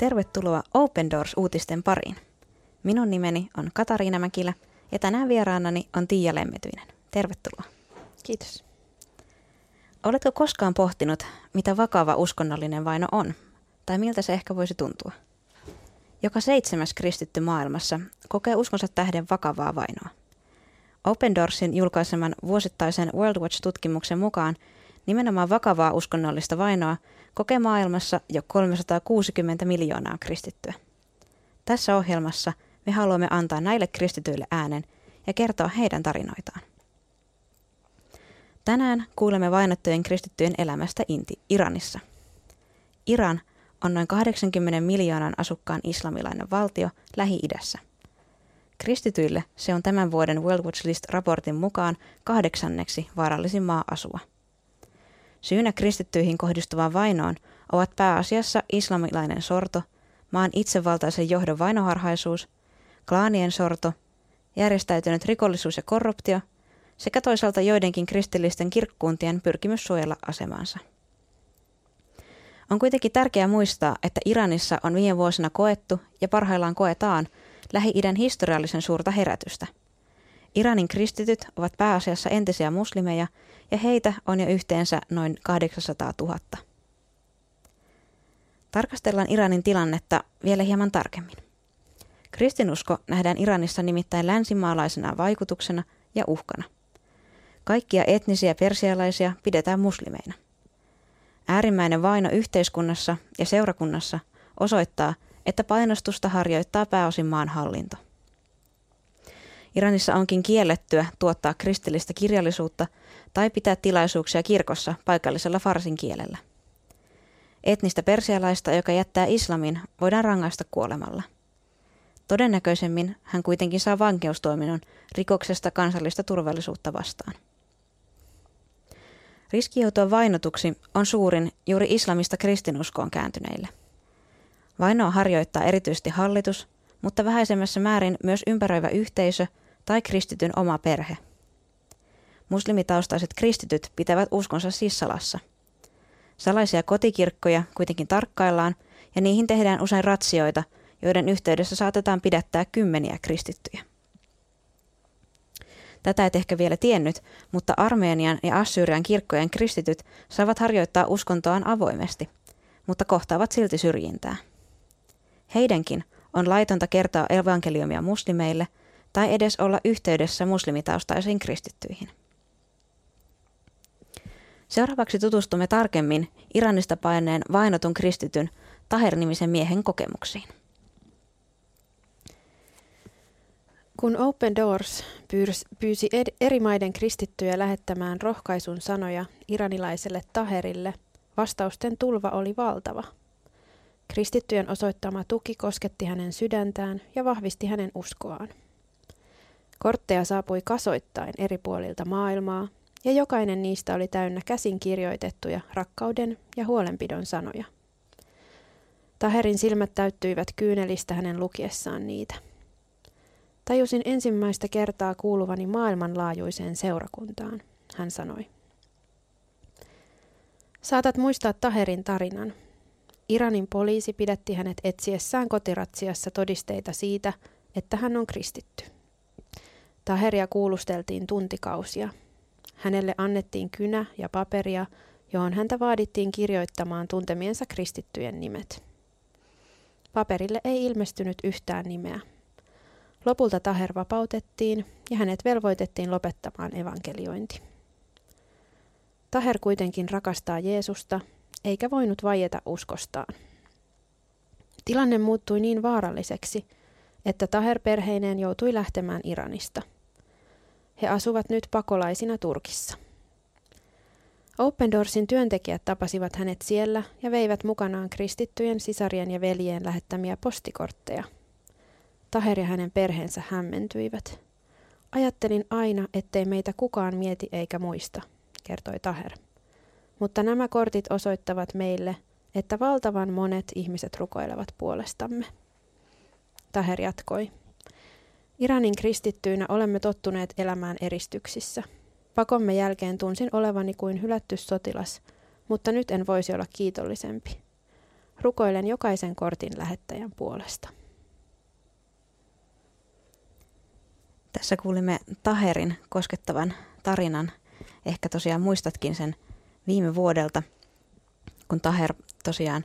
Tervetuloa Open Doors-uutisten pariin. Minun nimeni on Katariina Mäkilä ja tänään vieraanani on Tiia Lemmetyinen. Tervetuloa. Kiitos. Oletko koskaan pohtinut, mitä vakava uskonnollinen vaino on? Tai miltä se ehkä voisi tuntua? Joka seitsemäs kristitty maailmassa kokee uskonsa tähden vakavaa vainoa. Open Doorsin julkaiseman vuosittaisen World Watch-tutkimuksen mukaan nimenomaan vakavaa uskonnollista vainoa kokee maailmassa jo 360 miljoonaa kristittyä. Tässä ohjelmassa me haluamme antaa näille kristityille äänen ja kertoa heidän tarinoitaan. Tänään kuulemme vainottujen kristittyjen elämästä Inti Iranissa. Iran on noin 80 miljoonan asukkaan islamilainen valtio Lähi-idässä. Kristityille se on tämän vuoden World Watch List-raportin mukaan kahdeksanneksi vaarallisin maa asua. Syynä kristittyihin kohdistuvaan vainoon ovat pääasiassa islamilainen sorto, maan itsevaltaisen johdon vainoharhaisuus, klaanien sorto, järjestäytynyt rikollisuus ja korruptio sekä toisaalta joidenkin kristillisten kirkkuuntien pyrkimys suojella asemansa. On kuitenkin tärkeää muistaa, että Iranissa on viime vuosina koettu ja parhaillaan koetaan Lähi-idän historiallisen suurta herätystä. Iranin kristityt ovat pääasiassa entisiä muslimeja ja heitä on jo yhteensä noin 800 000. Tarkastellaan Iranin tilannetta vielä hieman tarkemmin. Kristinusko nähdään Iranissa nimittäin länsimaalaisena vaikutuksena ja uhkana. Kaikkia etnisiä persialaisia pidetään muslimeina. Äärimmäinen vaino yhteiskunnassa ja seurakunnassa osoittaa, että painostusta harjoittaa pääosin maan hallinto. Iranissa onkin kiellettyä tuottaa kristillistä kirjallisuutta tai pitää tilaisuuksia kirkossa paikallisella farsin kielellä. Etnistä persialaista, joka jättää islamin, voidaan rangaista kuolemalla. Todennäköisemmin hän kuitenkin saa vankeustoiminnon rikoksesta kansallista turvallisuutta vastaan. Riski joutua vainotuksi on suurin juuri islamista kristinuskoon kääntyneille. Vainoa harjoittaa erityisesti hallitus, mutta vähäisemmässä määrin myös ympäröivä yhteisö tai kristityn oma perhe. Muslimitaustaiset kristityt pitävät uskonsa siis salassa. Salaisia kotikirkkoja kuitenkin tarkkaillaan ja niihin tehdään usein ratsioita, joiden yhteydessä saatetaan pidättää kymmeniä kristittyjä. Tätä et ehkä vielä tiennyt, mutta Armeenian ja Assyrian kirkkojen kristityt saavat harjoittaa uskontoaan avoimesti, mutta kohtaavat silti syrjintää. Heidänkin on laitonta kertoa evankeliumia muslimeille tai edes olla yhteydessä muslimitaustaisiin kristittyihin. Seuraavaksi tutustumme tarkemmin Iranista paineen vainotun kristityn Taher-nimisen miehen kokemuksiin. Kun Open Doors pyysi eri maiden kristittyjä lähettämään rohkaisun sanoja iranilaiselle Taherille, vastausten tulva oli valtava. Kristittyjen osoittama tuki kosketti hänen sydäntään ja vahvisti hänen uskoaan. Kortteja saapui kasoittain eri puolilta maailmaa, ja jokainen niistä oli täynnä käsin kirjoitettuja rakkauden ja huolenpidon sanoja. Taherin silmät täyttyivät kyynelistä hänen lukiessaan niitä. Tajusin ensimmäistä kertaa kuuluvani maailmanlaajuiseen seurakuntaan, hän sanoi. Saatat muistaa Taherin tarinan. Iranin poliisi pidätti hänet etsiessään kotiratsiassa todisteita siitä, että hän on kristitty. Taheria kuulusteltiin tuntikausia. Hänelle annettiin kynä ja paperia, johon häntä vaadittiin kirjoittamaan tuntemiensa kristittyjen nimet. Paperille ei ilmestynyt yhtään nimeä. Lopulta Taher vapautettiin ja hänet velvoitettiin lopettamaan evankeliointi. Taher kuitenkin rakastaa Jeesusta, eikä voinut vaieta uskostaan. Tilanne muuttui niin vaaralliseksi, että Taher perheineen joutui lähtemään Iranista. He asuvat nyt pakolaisina Turkissa. Open Doorsin työntekijät tapasivat hänet siellä ja veivät mukanaan kristittyjen sisarien ja veljien lähettämiä postikortteja – Taher ja hänen perheensä hämmentyivät. Ajattelin aina, ettei meitä kukaan mieti eikä muista, kertoi Taher. Mutta nämä kortit osoittavat meille, että valtavan monet ihmiset rukoilevat puolestamme. Taher jatkoi. Iranin kristittyinä olemme tottuneet elämään eristyksissä. Pakomme jälkeen tunsin olevani kuin hylätty sotilas, mutta nyt en voisi olla kiitollisempi. Rukoilen jokaisen kortin lähettäjän puolesta. Tässä kuulimme Taherin koskettavan tarinan. Ehkä tosiaan muistatkin sen viime vuodelta, kun Taher tosiaan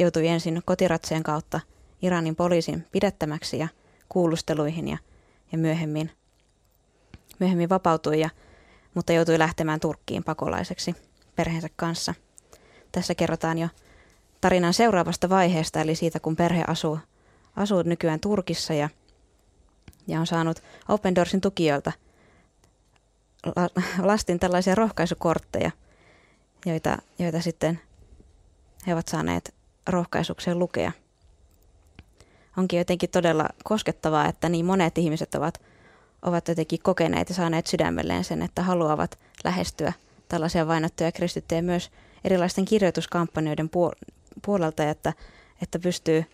joutui ensin kotiratseen kautta Iranin poliisin pidättämäksi ja kuulusteluihin ja, ja myöhemmin, myöhemmin vapautui, ja, mutta joutui lähtemään Turkkiin pakolaiseksi perheensä kanssa. Tässä kerrotaan jo tarinan seuraavasta vaiheesta, eli siitä kun perhe asuu, asuu nykyään Turkissa ja, ja on saanut Open Doorsin tukijoilta lastin tällaisia rohkaisukortteja, joita, joita sitten he ovat saaneet rohkaisukseen lukea. Onkin jotenkin todella koskettavaa, että niin monet ihmiset ovat, ovat jotenkin kokeneet ja saaneet sydämelleen sen, että haluavat lähestyä tällaisia vainottuja kristittyjä myös erilaisten kirjoituskampanjoiden puolelta, että, että pystyy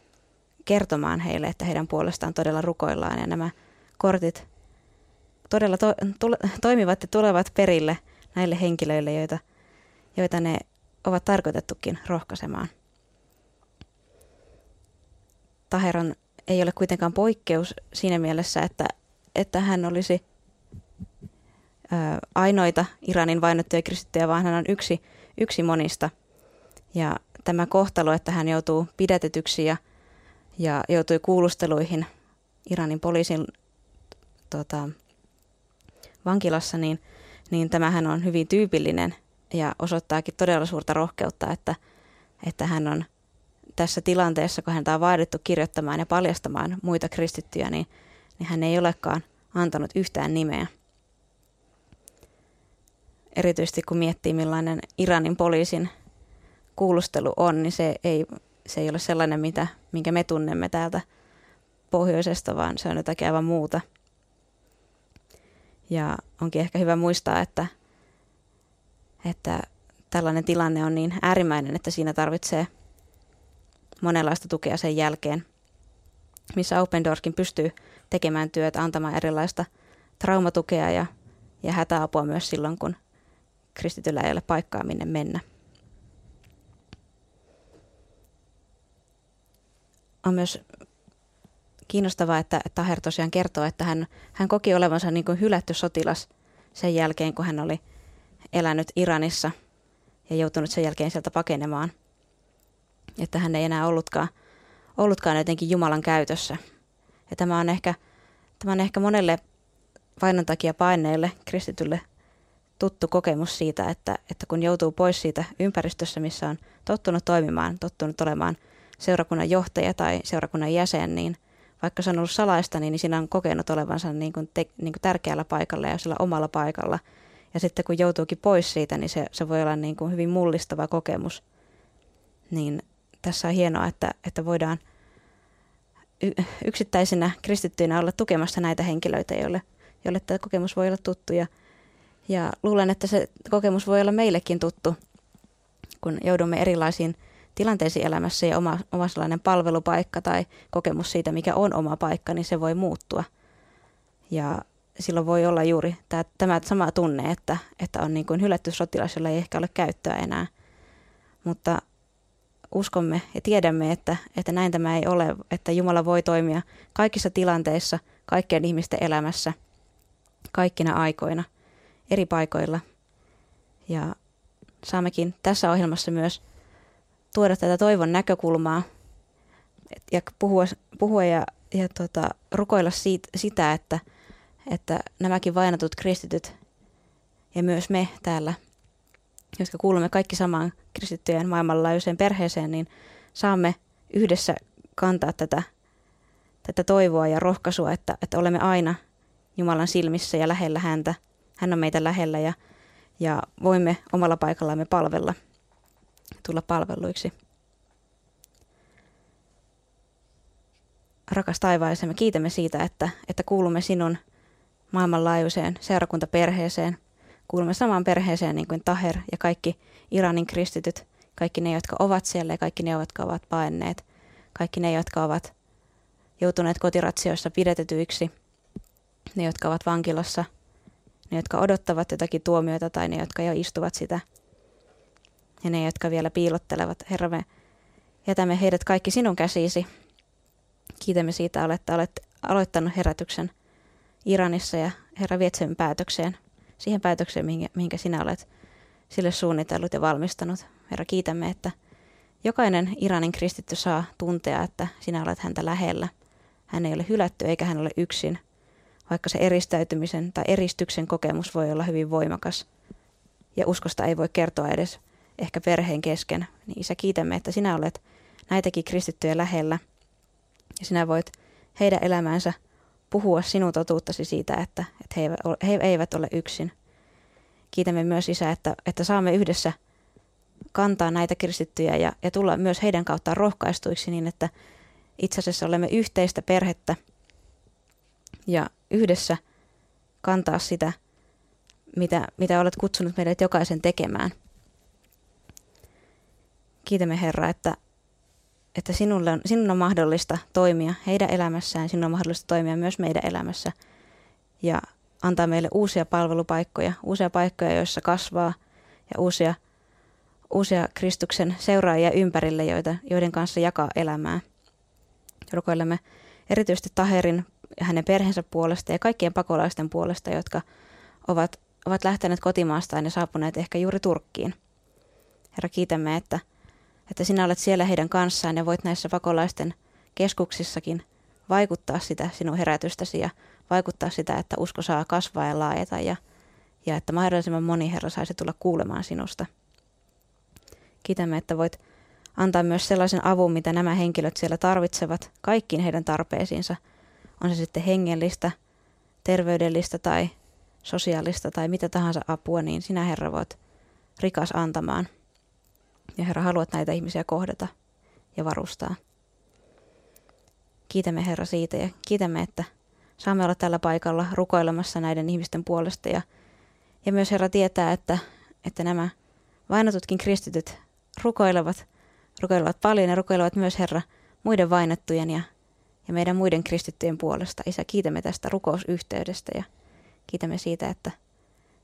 kertomaan heille, että heidän puolestaan todella rukoillaan ja nämä kortit todella to, tule, toimivat ja tulevat perille näille henkilöille, joita, joita ne ovat tarkoitettukin rohkaisemaan. Taheron ei ole kuitenkaan poikkeus siinä mielessä, että, että hän olisi ö, ainoita Iranin vainottuja kristittyjä, vaan hän on yksi, yksi monista. Ja tämä kohtalo, että hän joutuu pidätetyksi ja, ja joutui kuulusteluihin Iranin poliisin tota, vankilassa, niin, niin tämähän on hyvin tyypillinen ja osoittaakin todella suurta rohkeutta, että, että hän on tässä tilanteessa, kun häntä on vaadittu kirjoittamaan ja paljastamaan muita kristittyjä, niin, niin hän ei olekaan antanut yhtään nimeä. Erityisesti kun miettii, millainen Iranin poliisin kuulustelu on, niin se ei, se ei ole sellainen, mitä, minkä me tunnemme täältä pohjoisesta, vaan se on jotakin aivan muuta. Ja onkin ehkä hyvä muistaa, että, että tällainen tilanne on niin äärimmäinen, että siinä tarvitsee monenlaista tukea sen jälkeen, missä Open Doorskin pystyy tekemään työtä, antamaan erilaista traumatukea ja, ja hätäapua myös silloin, kun kristityllä ei ole paikkaa minne mennä. On myös kiinnostavaa, että Taher tosiaan kertoo, että hän, hän koki olevansa niin kuin hylätty sotilas sen jälkeen, kun hän oli elänyt Iranissa ja joutunut sen jälkeen sieltä pakenemaan. Että hän ei enää ollutkaan, ollutkaan jotenkin Jumalan käytössä. Ja tämä on ehkä, tämä on ehkä monelle vainon takia paineille kristitylle tuttu kokemus siitä, että, että kun joutuu pois siitä ympäristössä, missä on tottunut toimimaan, tottunut olemaan seurakunnan johtaja tai seurakunnan jäsen, niin – vaikka se on ollut salaista, niin siinä on kokenut olevansa niin kuin te, niin kuin tärkeällä paikalla ja sillä omalla paikalla. Ja sitten kun joutuukin pois siitä, niin se, se voi olla niin kuin hyvin mullistava kokemus. Niin tässä on hienoa, että, että voidaan y- yksittäisinä kristittyinä olla tukemassa näitä henkilöitä, joille, joille tämä kokemus voi olla tuttu. Ja, ja luulen, että se kokemus voi olla meillekin tuttu, kun joudumme erilaisiin tilanteisiin elämässä ja oma, oma sellainen palvelupaikka tai kokemus siitä, mikä on oma paikka, niin se voi muuttua. Ja silloin voi olla juuri tämä, tämä sama tunne, että, että on niin kuin hylätty sotilas, jolla ei ehkä ole käyttöä enää. Mutta uskomme ja tiedämme, että, että näin tämä ei ole, että Jumala voi toimia kaikissa tilanteissa, kaikkien ihmisten elämässä, kaikkina aikoina, eri paikoilla. Ja saammekin tässä ohjelmassa myös tuoda tätä toivon näkökulmaa ja puhua, puhua ja, ja tota, rukoilla siitä, sitä, että, että nämäkin vainatut kristityt ja myös me täällä, jotka kuulumme kaikki samaan kristittyjen maailmanlaajuiseen perheeseen, niin saamme yhdessä kantaa tätä, tätä toivoa ja rohkaisua, että, että olemme aina Jumalan silmissä ja lähellä häntä. Hän on meitä lähellä ja, ja voimme omalla paikallamme palvella – tulla palveluiksi. Rakas taivaisen, me kiitämme siitä, että, että kuulumme sinun maailmanlaajuiseen seurakuntaperheeseen. Kuulumme samaan perheeseen niin kuin Taher ja kaikki Iranin kristityt, kaikki ne, jotka ovat siellä ja kaikki ne, jotka ovat paenneet, kaikki ne, jotka ovat joutuneet kotiratsioissa pidetetyiksi, ne, jotka ovat vankilassa, ne, jotka odottavat jotakin tuomioita tai ne, jotka jo istuvat sitä – ja ne, jotka vielä piilottelevat. Herra, me Jätämme heidät kaikki sinun käsiisi. Kiitämme siitä, että olet aloittanut herätyksen Iranissa ja Herra viet sen päätökseen, siihen päätökseen, mihinkä sinä olet sille suunnitellut ja valmistanut. Herra, kiitämme, että jokainen Iranin kristitty saa tuntea, että sinä olet häntä lähellä. Hän ei ole hylätty eikä hän ole yksin, vaikka se eristäytymisen tai eristyksen kokemus voi olla hyvin voimakas. Ja uskosta ei voi kertoa edes ehkä perheen kesken. Niin isä, kiitämme, että sinä olet näitäkin kristittyjä lähellä. Ja sinä voit heidän elämänsä puhua sinun totuuttasi siitä, että, että he, eivät ole, he eivät ole yksin. Kiitämme myös Isä, että, että saamme yhdessä kantaa näitä kristittyjä ja, ja tulla myös heidän kauttaan rohkaistuiksi niin, että itse asiassa olemme yhteistä perhettä ja yhdessä kantaa sitä, mitä, mitä olet kutsunut meidät jokaisen tekemään. Kiitämme Herra, että, että sinulle on, sinun on mahdollista toimia heidän elämässään, sinun on mahdollista toimia myös meidän elämässä ja antaa meille uusia palvelupaikkoja, uusia paikkoja, joissa kasvaa ja uusia, uusia Kristuksen seuraajia ympärille, joita, joiden kanssa jakaa elämää. Rukoilemme erityisesti Taherin ja hänen perheensä puolesta ja kaikkien pakolaisten puolesta, jotka ovat, ovat lähteneet kotimaastaan ja saapuneet ehkä juuri Turkkiin. Herra, kiitämme, että että sinä olet siellä heidän kanssaan ja voit näissä pakolaisten keskuksissakin vaikuttaa sitä sinun herätystäsi ja vaikuttaa sitä, että usko saa kasvaa ja laajeta ja, ja että mahdollisimman moni Herra saisi tulla kuulemaan sinusta. Kiitämme, että voit antaa myös sellaisen avun, mitä nämä henkilöt siellä tarvitsevat kaikkiin heidän tarpeisiinsa. On se sitten hengellistä, terveydellistä tai sosiaalista tai mitä tahansa apua, niin sinä Herra voit rikas antamaan – ja Herra, haluat näitä ihmisiä kohdata ja varustaa. Kiitämme Herra siitä ja kiitämme, että saamme olla tällä paikalla rukoilemassa näiden ihmisten puolesta. Ja, ja myös Herra tietää, että, että nämä vainotutkin kristityt rukoilevat, rukoilevat paljon ja rukoilevat myös Herra muiden vainottujen ja, ja meidän muiden kristittyjen puolesta. Isä, kiitämme tästä rukousyhteydestä ja kiitämme siitä, että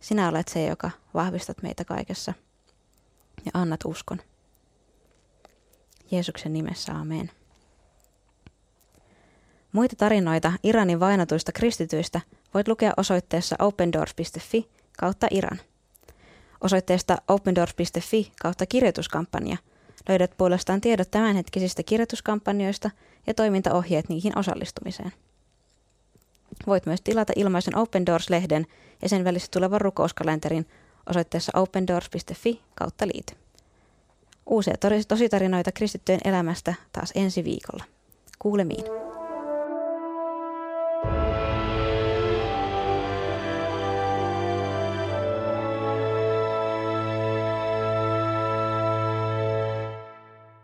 sinä olet se, joka vahvistat meitä kaikessa – ja annat uskon. Jeesuksen nimessä, amen. Muita tarinoita Iranin vainatuista kristityistä voit lukea osoitteessa opendoors.fi kautta Iran. Osoitteesta opendoors.fi kautta kirjoituskampanja löydät puolestaan tiedot tämänhetkisistä kirjoituskampanjoista ja toimintaohjeet niihin osallistumiseen. Voit myös tilata ilmaisen Open Doors-lehden ja sen välissä tulevan rukouskalenterin osoitteessa opendoors.fi kautta liity. Uusia tositarinoita kristittyjen elämästä taas ensi viikolla. Kuulemiin.